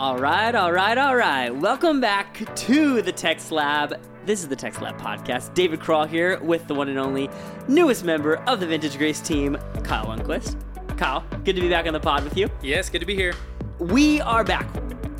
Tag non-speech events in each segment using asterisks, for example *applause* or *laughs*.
All right, all right, all right. Welcome back to the Text Lab. This is the Text Lab podcast. David Crawl here with the one and only newest member of the Vintage Grace team, Kyle Lundquist. Kyle, good to be back on the pod with you. Yes, good to be here. We are back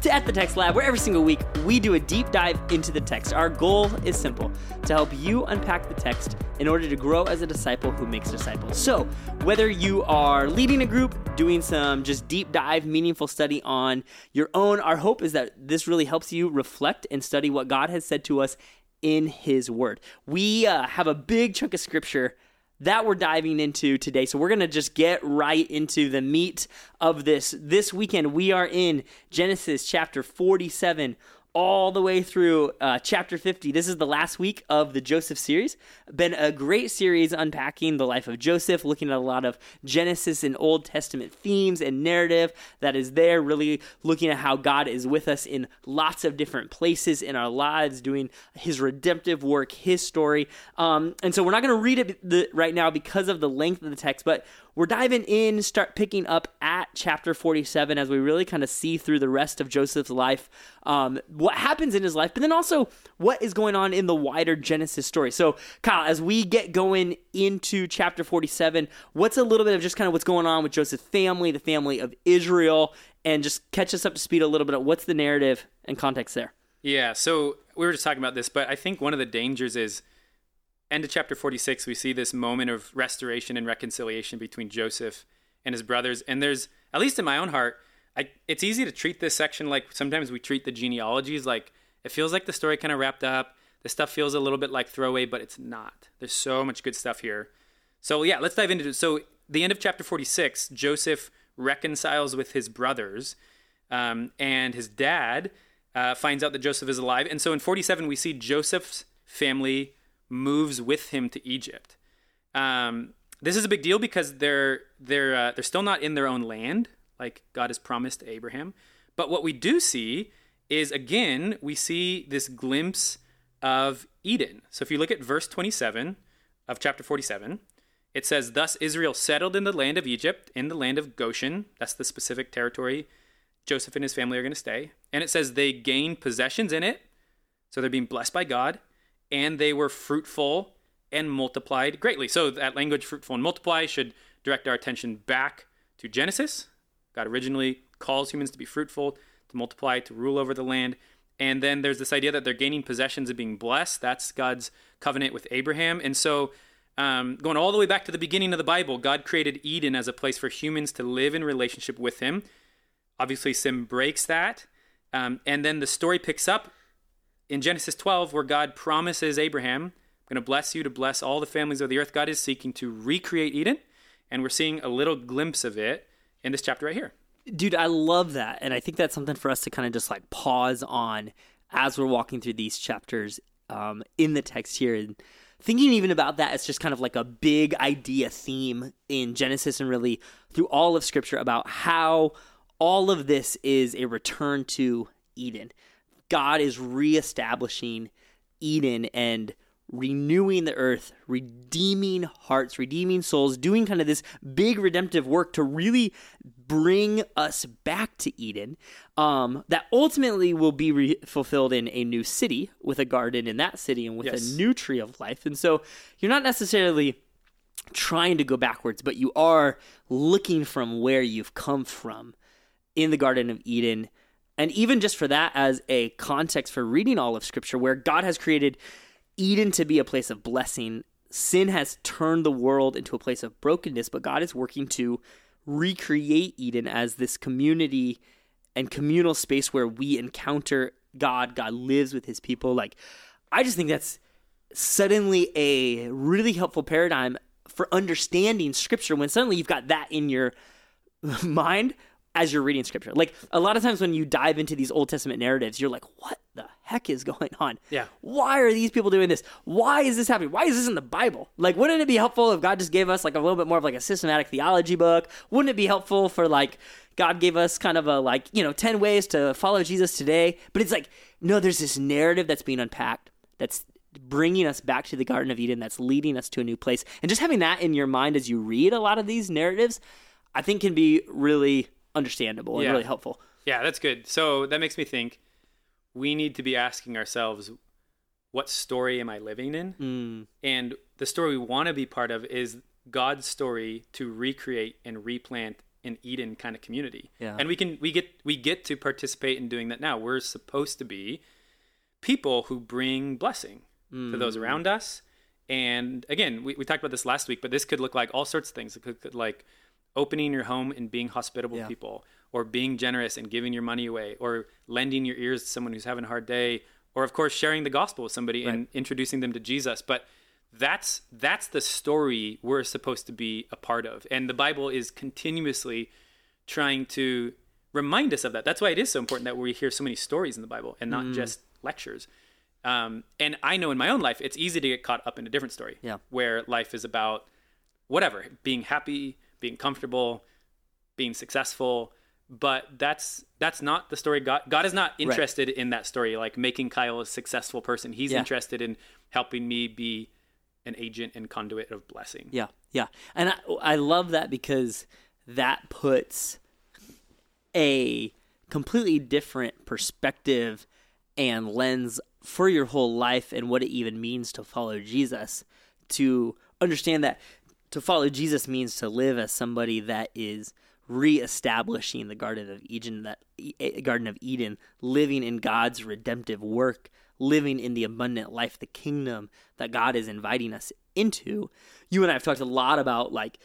to at the Text Lab, where every single week we do a deep dive into the text. Our goal is simple to help you unpack the text in order to grow as a disciple who makes disciples. So, whether you are leading a group, doing some just deep dive, meaningful study on your own, our hope is that this really helps you reflect and study what God has said to us in His Word. We uh, have a big chunk of scripture that we're diving into today. So we're going to just get right into the meat of this. This weekend, we are in Genesis chapter 47 all the way through uh, chapter 50. This is the last week of the Joseph series. Been a great series unpacking the life of Joseph, looking at a lot of Genesis and Old Testament themes and narrative that is there, really looking at how God is with us in lots of different places in our lives, doing his redemptive work, his story. Um, and so we're not going to read it right now because of the length of the text, but we're diving in, start picking up at chapter 47 as we really kind of see through the rest of Joseph's life, um, what happens in his life, but then also what is going on in the wider Genesis story. So, Kyle, as we get going into chapter 47, what's a little bit of just kind of what's going on with Joseph's family, the family of Israel, and just catch us up to speed a little bit of what's the narrative and context there? Yeah, so we were just talking about this, but I think one of the dangers is end of chapter 46, we see this moment of restoration and reconciliation between Joseph and his brothers. And there's, at least in my own heart, I, it's easy to treat this section like sometimes we treat the genealogies like it feels like the story kind of wrapped up. The stuff feels a little bit like throwaway, but it's not. There's so much good stuff here. So yeah, let's dive into it. So the end of chapter 46, Joseph reconciles with his brothers, um, and his dad uh, finds out that Joseph is alive. And so in 47, we see Joseph's family moves with him to Egypt. Um, this is a big deal because they're they're uh, they're still not in their own land, like God has promised Abraham. But what we do see is again we see this glimpse of Eden. So if you look at verse 27 of chapter 47, it says, "Thus Israel settled in the land of Egypt, in the land of Goshen. That's the specific territory Joseph and his family are going to stay. And it says they gained possessions in it, so they're being blessed by God." And they were fruitful and multiplied greatly. So that language, fruitful and multiply, should direct our attention back to Genesis. God originally calls humans to be fruitful, to multiply, to rule over the land. And then there's this idea that they're gaining possessions and being blessed. That's God's covenant with Abraham. And so, um, going all the way back to the beginning of the Bible, God created Eden as a place for humans to live in relationship with Him. Obviously, sin breaks that. Um, and then the story picks up in Genesis 12, where God promises Abraham, I'm going to bless you to bless all the families of the earth, God is seeking to recreate Eden. And we're seeing a little glimpse of it in this chapter right here. Dude, I love that. And I think that's something for us to kind of just like pause on as we're walking through these chapters um, in the text here. And thinking even about that as just kind of like a big idea theme in Genesis and really through all of Scripture about how all of this is a return to Eden. God is reestablishing Eden and renewing the earth, redeeming hearts, redeeming souls, doing kind of this big redemptive work to really bring us back to Eden. Um, that ultimately will be re- fulfilled in a new city with a garden in that city and with yes. a new tree of life. And so you're not necessarily trying to go backwards, but you are looking from where you've come from in the Garden of Eden and even just for that, as a context for reading all of Scripture, where God has created Eden to be a place of blessing, sin has turned the world into a place of brokenness, but God is working to recreate Eden as this community and communal space where we encounter God. God lives with his people. Like, I just think that's suddenly a really helpful paradigm for understanding Scripture when suddenly you've got that in your *laughs* mind as you're reading scripture. Like a lot of times when you dive into these Old Testament narratives, you're like, what the heck is going on? Yeah. Why are these people doing this? Why is this happening? Why is this in the Bible? Like, wouldn't it be helpful if God just gave us like a little bit more of like a systematic theology book? Wouldn't it be helpful for like God gave us kind of a like, you know, 10 ways to follow Jesus today? But it's like, no, there's this narrative that's being unpacked that's bringing us back to the Garden of Eden, that's leading us to a new place. And just having that in your mind as you read a lot of these narratives, I think can be really understandable and yeah. really helpful. Yeah, that's good. So that makes me think we need to be asking ourselves, what story am I living in? Mm, And the story we want to be part of is God's story to recreate and replant an Eden kind of community. Yeah. And we can we get we get to participate in doing that now. We're supposed to be people who bring blessing to those Mm. around us. And again, we, we talked about this last week, but this could look like all sorts of things. It could, could like opening your home and being hospitable Yeah. to people, or being generous and giving your money away, or lending your ears to someone who's having a hard day, or of course sharing the gospel with somebody and introducing them to Jesus. But that's that's the story we're supposed to be a part of. And the Bible is continuously trying to remind us of that. That's why it is so important that we hear so many stories in the Bible and not just lectures. Um, and I know in my own life, it's easy to get caught up in a different story, Yeah. where life is about whatever, being happy, being comfortable, being successful. But that's that's not the story. God God is not interested in that story, like making Kyle a successful person. He's Yeah. interested in helping me be an agent and conduit of blessing. Yeah, yeah, and I, I love that because that puts a completely different perspective and lens for your whole life and what it even means to follow Jesus. To understand that to follow Jesus means to live as somebody that is reestablishing the Garden of Eden, that Garden of Eden, living in God's redemptive work, living in the abundant life, the kingdom that God is inviting us into. You and I have talked a lot about like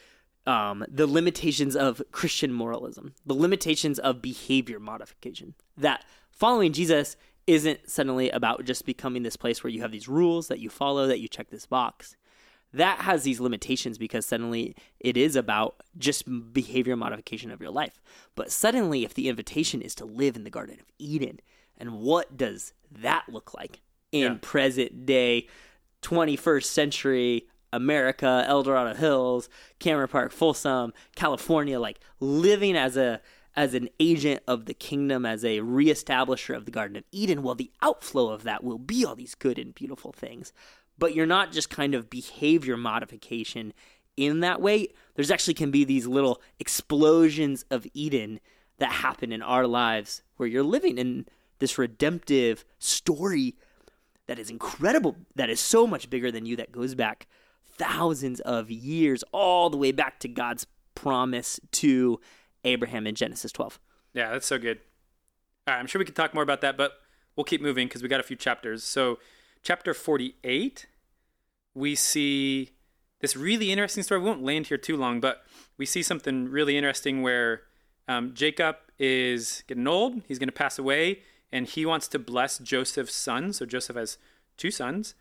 um, the limitations of Christian moralism, the limitations of behavior modification. That following Jesus isn't suddenly about just becoming this place where you have these rules that you follow, that you check this box. That has these limitations because suddenly it is about just behavior modification of your life. But suddenly, if the invitation is to live in the Garden of Eden, and what does that look like in Yeah. present day 21st century America, El Dorado Hills, Cameron Park, Folsom, California, like living as a as an agent of the kingdom, as a reestablisher of the Garden of Eden, well, the outflow of that will be all these good and beautiful things. But you're not just kind of behavior modification in that way. There's actually can be these little explosions of Eden that happen in our lives where you're living in this redemptive story that is incredible, that is so much bigger than you, that goes back thousands of years, all the way back to God's promise to Abraham in Genesis 12. Yeah, that's so good. All right, I'm sure we could talk more about that, but we'll keep moving because we got a few chapters. So, chapter 48, we see this really interesting story. We won't land here too long, but we see something really interesting where um, Jacob is getting old. He's going to pass away, and he wants to bless Joseph's son. So, Joseph has two sons,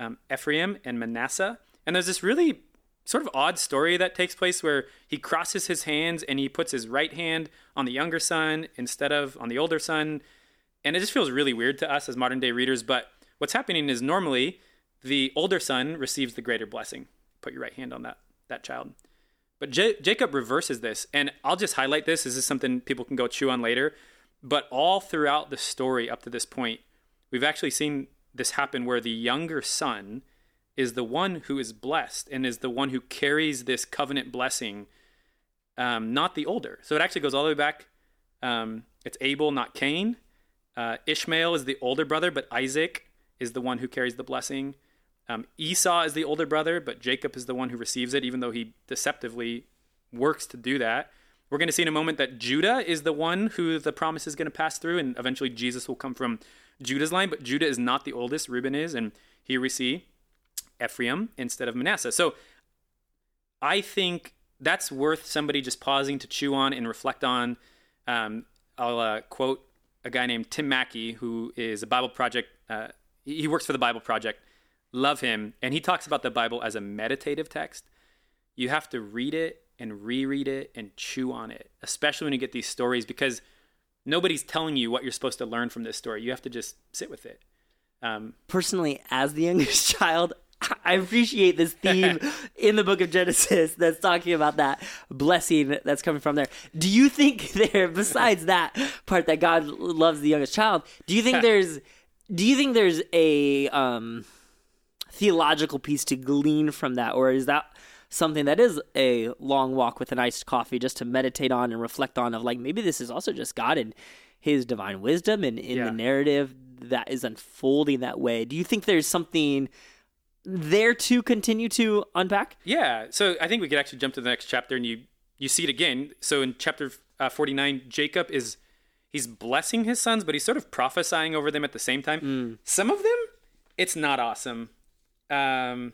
um, Ephraim and Manasseh. And there's this really sort of odd story that takes place where he crosses his hands and he puts his right hand on the younger son instead of on the older son. And it just feels really weird to us as modern day readers. But what's happening is normally the older son receives the greater blessing. Put your right hand on that, that child. But J- Jacob reverses this. And I'll just highlight this. This is something people can go chew on later. But all throughout the story up to this point, we've actually seen this happen where the younger son is the one who is blessed and is the one who carries this covenant blessing, um, not the older. So it actually goes all the way back. Um, it's Abel, not Cain. Uh, Ishmael is the older brother, but Isaac is the one who carries the blessing. Um, Esau is the older brother, but Jacob is the one who receives it, even though he deceptively works to do that. We're going to see in a moment that Judah is the one who the promise is going to pass through, and eventually Jesus will come from Judah's line, but Judah is not the oldest, Reuben is, and here we see Ephraim instead of Manasseh. So I think that's worth somebody just pausing to chew on and reflect on. Um, I'll uh, quote a guy named Tim Mackie, who is a Bible Project. Uh, he works for the Bible Project. Love him, and he talks about the Bible as a meditative text. You have to read it and reread it and chew on it, especially when you get these stories, because nobody's telling you what you're supposed to learn from this story. You have to just sit with it. Um, Personally, as the *laughs* youngest child, *laughs* I appreciate this theme *laughs* in the book of Genesis that's talking about that blessing that's coming from there. Do you think there, besides that part that God loves the youngest child, do you think there's, do you think there's a um, theological piece to glean from that, or is that something that is a long walk with an iced coffee just to meditate on and reflect on of like maybe this is also just God and his divine wisdom and in Yeah. the narrative that is unfolding that way. Do you think there's something there to continue to unpack? Yeah. So I think we could actually jump to the next chapter and you you see it again. So in chapter uh, 49, Jacob is he's blessing his sons, but he's sort of prophesying over them at the same time. Some of them, it's not awesome. Um,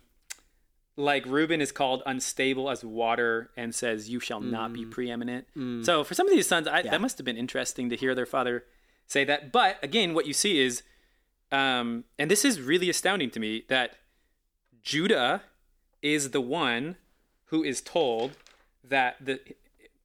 like Reuben is called unstable as water and says, "You shall not be preeminent." So for some of these sons, I, that must have been interesting to hear their father say that. But again, what you see is, um, and this is really astounding to me that Judah is the one who is told that the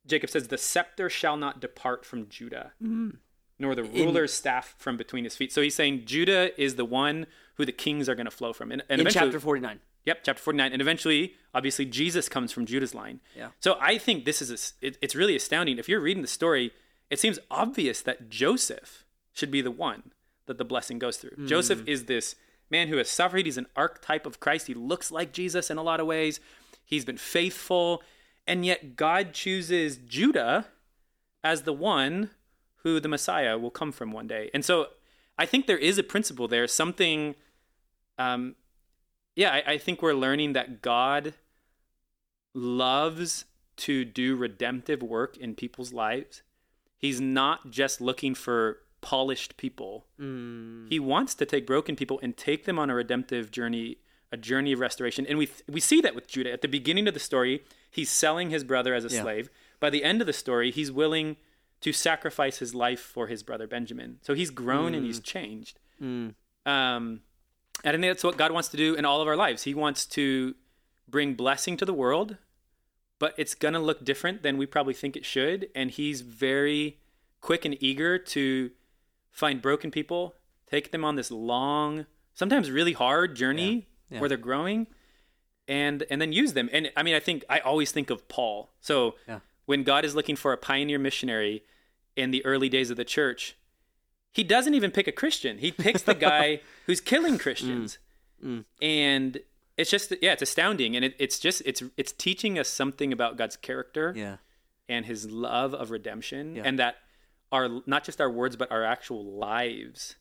Jacob says the scepter shall not depart from Judah, mm-hmm. nor the ruler's staff from between his feet. So he's saying Judah is the one who the kings are going to flow from. And, and In chapter 49. Yep, chapter 49. And eventually, obviously, Jesus comes from Judah's line. Yeah. So I think this is, a it, it's really astounding. If you're reading the story, it seems obvious that Joseph should be the one that the blessing goes through. Mm. Joseph is this man who has suffered. He's an archetype of Christ. He looks like Jesus in a lot of ways. He's been faithful. And yet, God chooses Judah as the one who the Messiah will come from one day. And so I think there is a principle there, something um, yeah, I, I think we're learning that God loves to do redemptive work in people's lives. He's not just looking for polished people. He wants to take broken people and take them on a redemptive journey, a journey of restoration. And we we see that with Judah. At the beginning of the story, he's selling his brother as a Yeah. slave. By the end of the story, he's willing to sacrifice his life for his brother Benjamin. So he's grown and he's changed. Um, and I think that's what God wants to do in all of our lives. He wants to bring blessing to the world, but it's going to look different than we probably think it should. And He's very quick and eager to find broken people, take them on this long, sometimes really hard journey Yeah. Where they're growing, and and then use them. And I mean, I think I always think of Paul. So Yeah. when God is looking for a pioneer missionary in the early days of the church, he doesn't even pick a Christian. He picks the guy *laughs* mm. who's killing Christians. Mm. Mm. And it's just yeah, it's astounding. And it, it's just it's it's teaching us something about God's character Yeah. and his love of redemption Yeah. and that our not just our words but our actual lives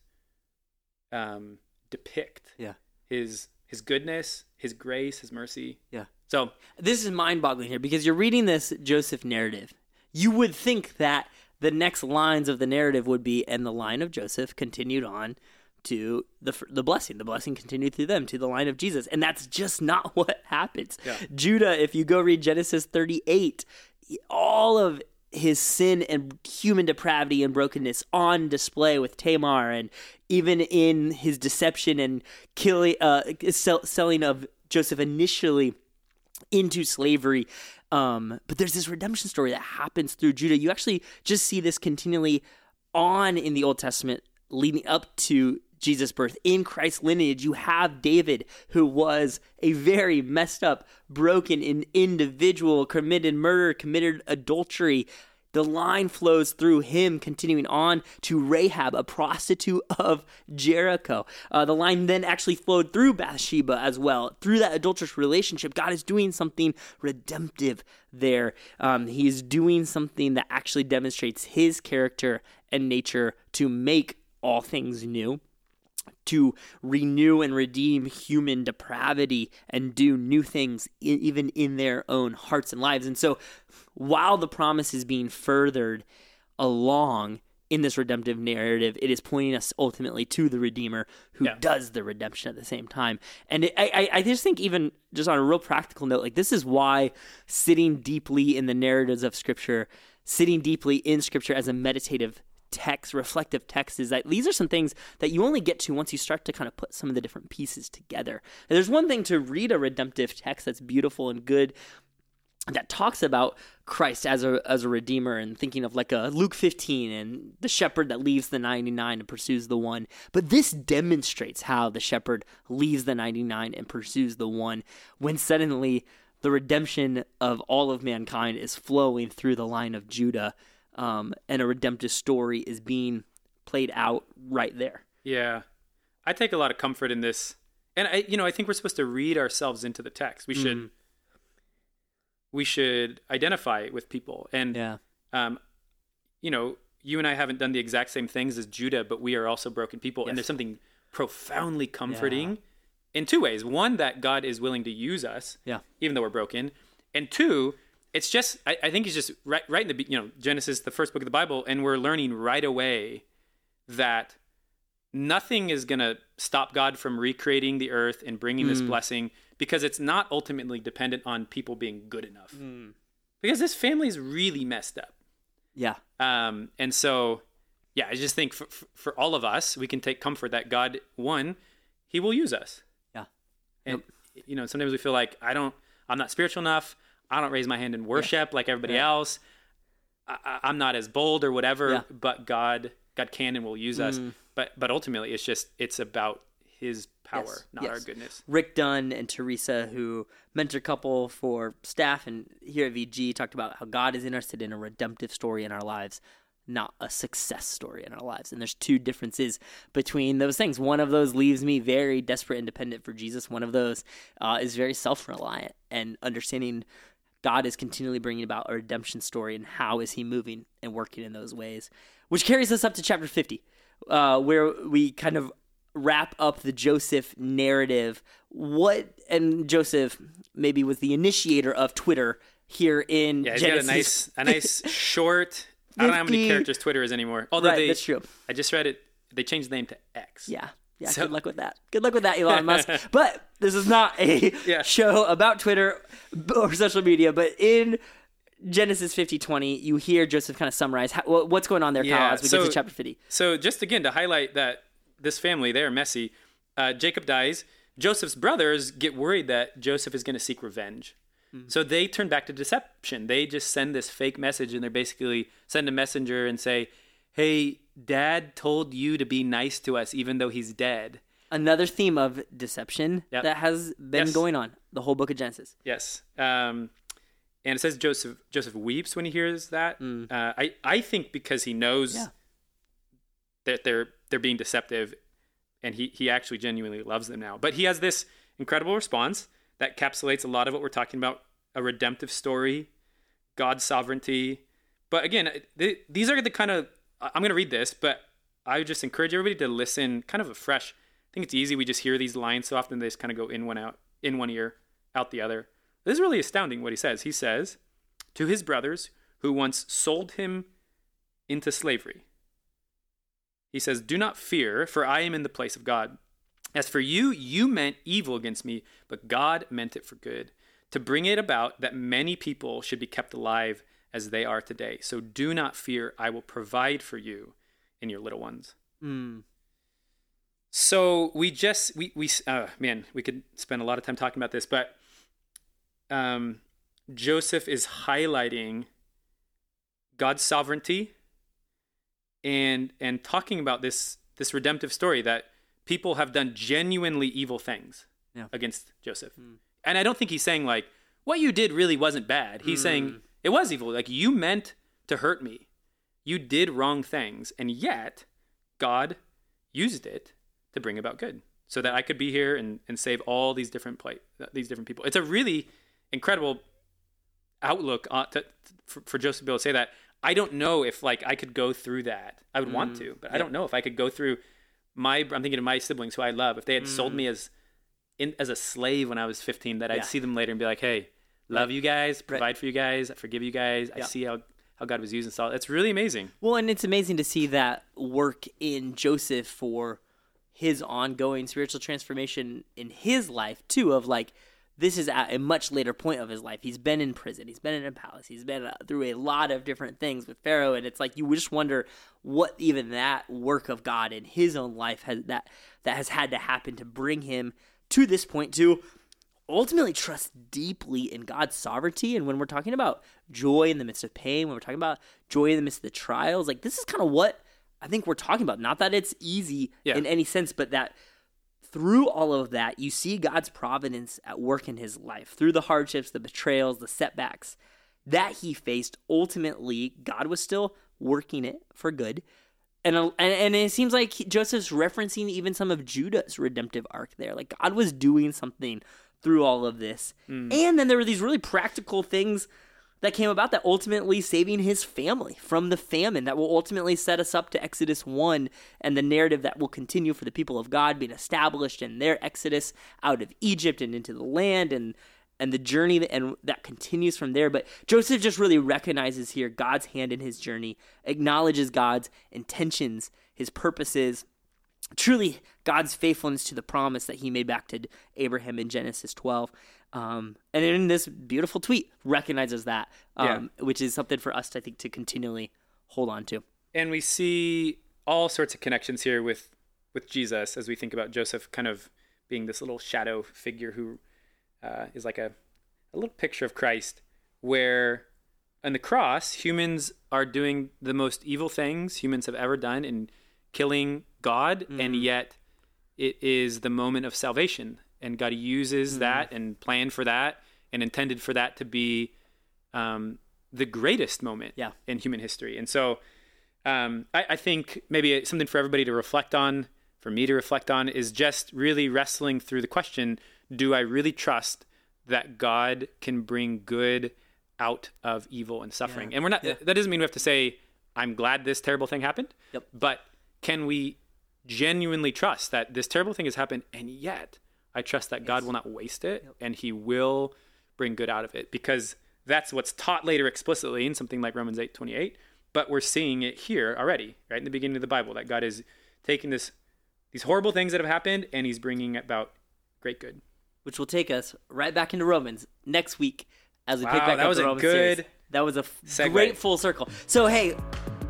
um depict Yeah. his his goodness, his grace, his mercy. Yeah. So This is mind boggling here because you're reading this Joseph narrative. You would think that the next lines of the narrative would be, and the line of Joseph continued on to the the blessing. The blessing continued through them to the line of Jesus, and that's just not *laughs* what happens. Yeah. Judah, if you go read Genesis 38, all of his sin and human depravity and brokenness on display with Tamar, and even in his deception and killing, uh, sell, selling of Joseph initially into slavery. Um, but there's this redemption story that happens through Judah. You actually just see this continually on in the Old Testament leading up to Jesus' birth. In Christ's lineage, you have David, who was a very messed up, broken in individual, committed murder, committed adultery. The line flows through him, continuing on to Rahab, a prostitute of Jericho. Uh, the line then actually flowed through Bathsheba as well. Through that adulterous relationship, God is doing something redemptive there. Um, he is doing something that actually demonstrates his character and nature to make all things new to renew and redeem human depravity and do new things e- even in their own hearts and lives. And so, while the promise is being furthered along in this redemptive narrative, it is pointing us ultimately to the Redeemer who Yeah. does the redemption at the same time. And it, I, I I just think, even just on a real practical note, like this is why sitting deeply in the narratives of Scripture, sitting deeply in Scripture as a meditative text, reflective text, is that these are some things that you only get to once you start to kind of put some of the different pieces together. And there's one thing to read a redemptive text that's beautiful and good that talks about Christ as a as a redeemer and thinking of like a Luke 15 and the shepherd that leaves the 99 and pursues the one. But this demonstrates how the shepherd leaves the 99 and pursues the one when suddenly the redemption of all of mankind is flowing through the line of Judah um, and a redemptive story is being played out right there. Yeah. I take a lot of comfort in this. And I you know, I think we're supposed to read ourselves into the text. We should we should identify with people. And Yeah. um, you know, you and I haven't done the exact same things as Judah, but we are also broken people. Yes. And there's something profoundly comforting in two ways. One, that God is willing to use us, Yeah. even though we're broken. And two, it's just, I, I think it's just right, right in the, you know, Genesis, the first book of the Bible, and we're learning right away that nothing is going to stop God from recreating the earth and bringing this blessing because it's not ultimately dependent on people being good enough. Because this family is really messed up. Yeah. Um, and so, yeah, I just think for, for, for all of us, we can take comfort that God, one, He will use us. Yeah. And, you know, sometimes we feel like I don't, I'm not spiritual enough. I don't raise my hand in worship like everybody Yeah. else. I, I'm not as bold or whatever, Yeah. but God, God can and will use us. Mm. But, but ultimately, it's just, it's about His power, Yes, not yes. our goodness. Rick Dunn and Teresa, who mentor couple for staff and here at VG, talked about how God is interested in a redemptive story in our lives, not a success story in our lives. And there's two differences between those things. One of those leaves me very desperate and dependent for Jesus. One of those uh, is very self reliant and understanding God is continually bringing about a redemption story and how is he moving and working in those ways, which carries us up to chapter 50, uh, where we kind of wrap up the Joseph narrative. What and Joseph maybe was the initiator of Twitter here in Yeah, he's Genesis. got a nice, a nice *laughs* short. I don't know how many characters Twitter is anymore. Although Right, they, that's true. I just read it. They changed the name to X. Yeah. Yeah, So- good luck with that. Good luck with that, Elon Musk. *laughs* But this is not a Yeah. show about Twitter or social media. But in Genesis 50 20, you hear Joseph kind of summarize how, what's going on there, Kyle, as we so- get to chapter 50. So just again to highlight that this family, they are messy. Uh, Jacob dies. Joseph's brothers get worried that Joseph is going to seek revenge. So they turn back to deception. They just send this fake message and they're basically send a messenger and say, "Hey, dad told you to be nice to us even though he's dead." Another theme of deception Yep. that has been Yes. going on the whole book of Genesis. Yes. Um, and it says Joseph Joseph weeps when he hears that. Uh, I I think because he knows Yeah. that they're they're being deceptive, and he he actually genuinely loves them now. But he has this incredible response that encapsulates a lot of what we're talking about: a redemptive story, God's sovereignty. But again, th- these are the kind of I'm going to read this, but I would just encourage everybody to listen kind of afresh. I think it's easy. We just hear these lines so often they just kind of go in one out, in one ear, out the other. This is really astounding what he says. He says to his brothers who once sold him into slavery. He says, Do not fear, for I am in the place of God. As for you, you meant evil against me, but God meant it for good, to bring it about that many people should be kept alive as they are today. So do not fear, I will provide for you and your little ones. Mm. So we just we we uh, man, we could spend a lot of time talking about this, but um, Joseph is highlighting God's sovereignty and and talking about this this redemptive story that people have done genuinely evil things Yeah. against Joseph. And I don't think he's saying like what you did really wasn't bad. He's saying it was evil. Like you meant to hurt me. You did wrong things and yet God used it to bring about good so that I could be here and, and save all these different pla- these different people. It's a really incredible outlook uh, to, for, for Joseph to be able to say that. I don't know if like I could go through that. I would want to, but I don't know if I could go through my. I'm thinking of my siblings who I love. If they had sold me as in as a slave when I was 15, that I'd see them later and be like, "Hey, love you guys, provide for you guys, forgive you guys. I see how how God was using Saul. It's really amazing. Well, and it's amazing to see that work in Joseph for his ongoing spiritual transformation in his life too. Of like, this is at a much later point of his life. He's been in prison. He's been in a palace. He's been uh, through a lot of different things with Pharaoh, and it's like you just wonder what even that work of God in his own life has that that has had to happen to bring him to this point to ultimately trust deeply in God's sovereignty. And when we're talking about joy in the midst of pain, when we're talking about joy in the midst of the trials, like this is kind of what I think we're talking about. Not that it's easy Yeah. in any sense, but that through all of that, you see God's providence at work in his life through the hardships, the betrayals, the setbacks that he faced. Ultimately, God was still working it for good. And, and and it seems like Joseph's referencing even some of Judah's redemptive arc there. Like God was doing something through all of this. Mm. And then there were these really practical things that came about that ultimately saving his family from the famine that will ultimately set us up to Exodus 1 and the narrative that will continue for the people of God being established in their exodus out of Egypt and into the land and and the journey that, and that continues from there but Joseph just really recognizes here God's hand in his journey acknowledges God's intentions his purposes truly God's faithfulness to the promise that he made back to Abraham in Genesis 12. Um, and in this beautiful tweet recognizes that, um, which is something for us, I think, to continually hold on to. and we see all sorts of connections here with with Jesus as we think about Joseph kind of being this little shadow figure who uh, is like a a little picture of Christ, where on the cross humans are doing the most evil things humans have ever done in killing God, and yet it is the moment of salvation, and God uses that and planned for that and intended for that to be um, the greatest moment Yeah. in human history. And so um, I, I think maybe something for everybody to reflect on, for me to reflect on, is just really wrestling through the question do I really trust that God can bring good out of evil and suffering? Yeah. And we're not, Yeah. that doesn't mean we have to say, I'm glad this terrible thing happened. Yep. But can we genuinely trust that this terrible thing has happened and yet I trust that God will not waste it and he will bring good out of it because that's what's taught later explicitly in something like Romans 8 28. But we're seeing it here already, right in the beginning of the Bible, that God is taking this these horrible things that have happened and he's bringing about great good. Which will take us right back into Romans next week as we pick back that up was the a Romans series. good That was a f- great full circle. So hey,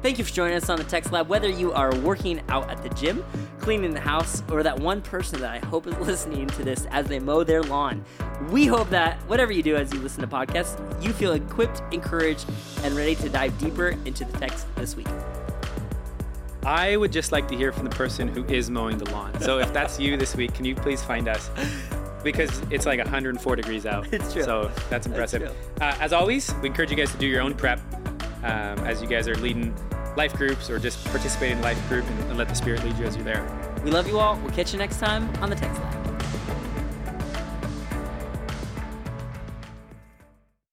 thank you for joining us on the Text Lab. Whether you are working out at the gym, cleaning the house, or that one person that I hope is *laughs* listening to this as they mow their lawn, we hope that whatever you do as you listen to podcasts, you feel equipped, encouraged, and ready to dive deeper into the text this week. I would just like to hear from the person who is mowing the lawn. So if that's you this week, can you please find us? Because it's like 104 degrees out. *laughs* It's true. So that's impressive. true. uh, as always, we encourage you guys to do your own prep um, as you guys are leading life groups or just participate in life group and, and let the Spirit lead you as you're there. We love you all. We'll catch you next time on the Text Lab.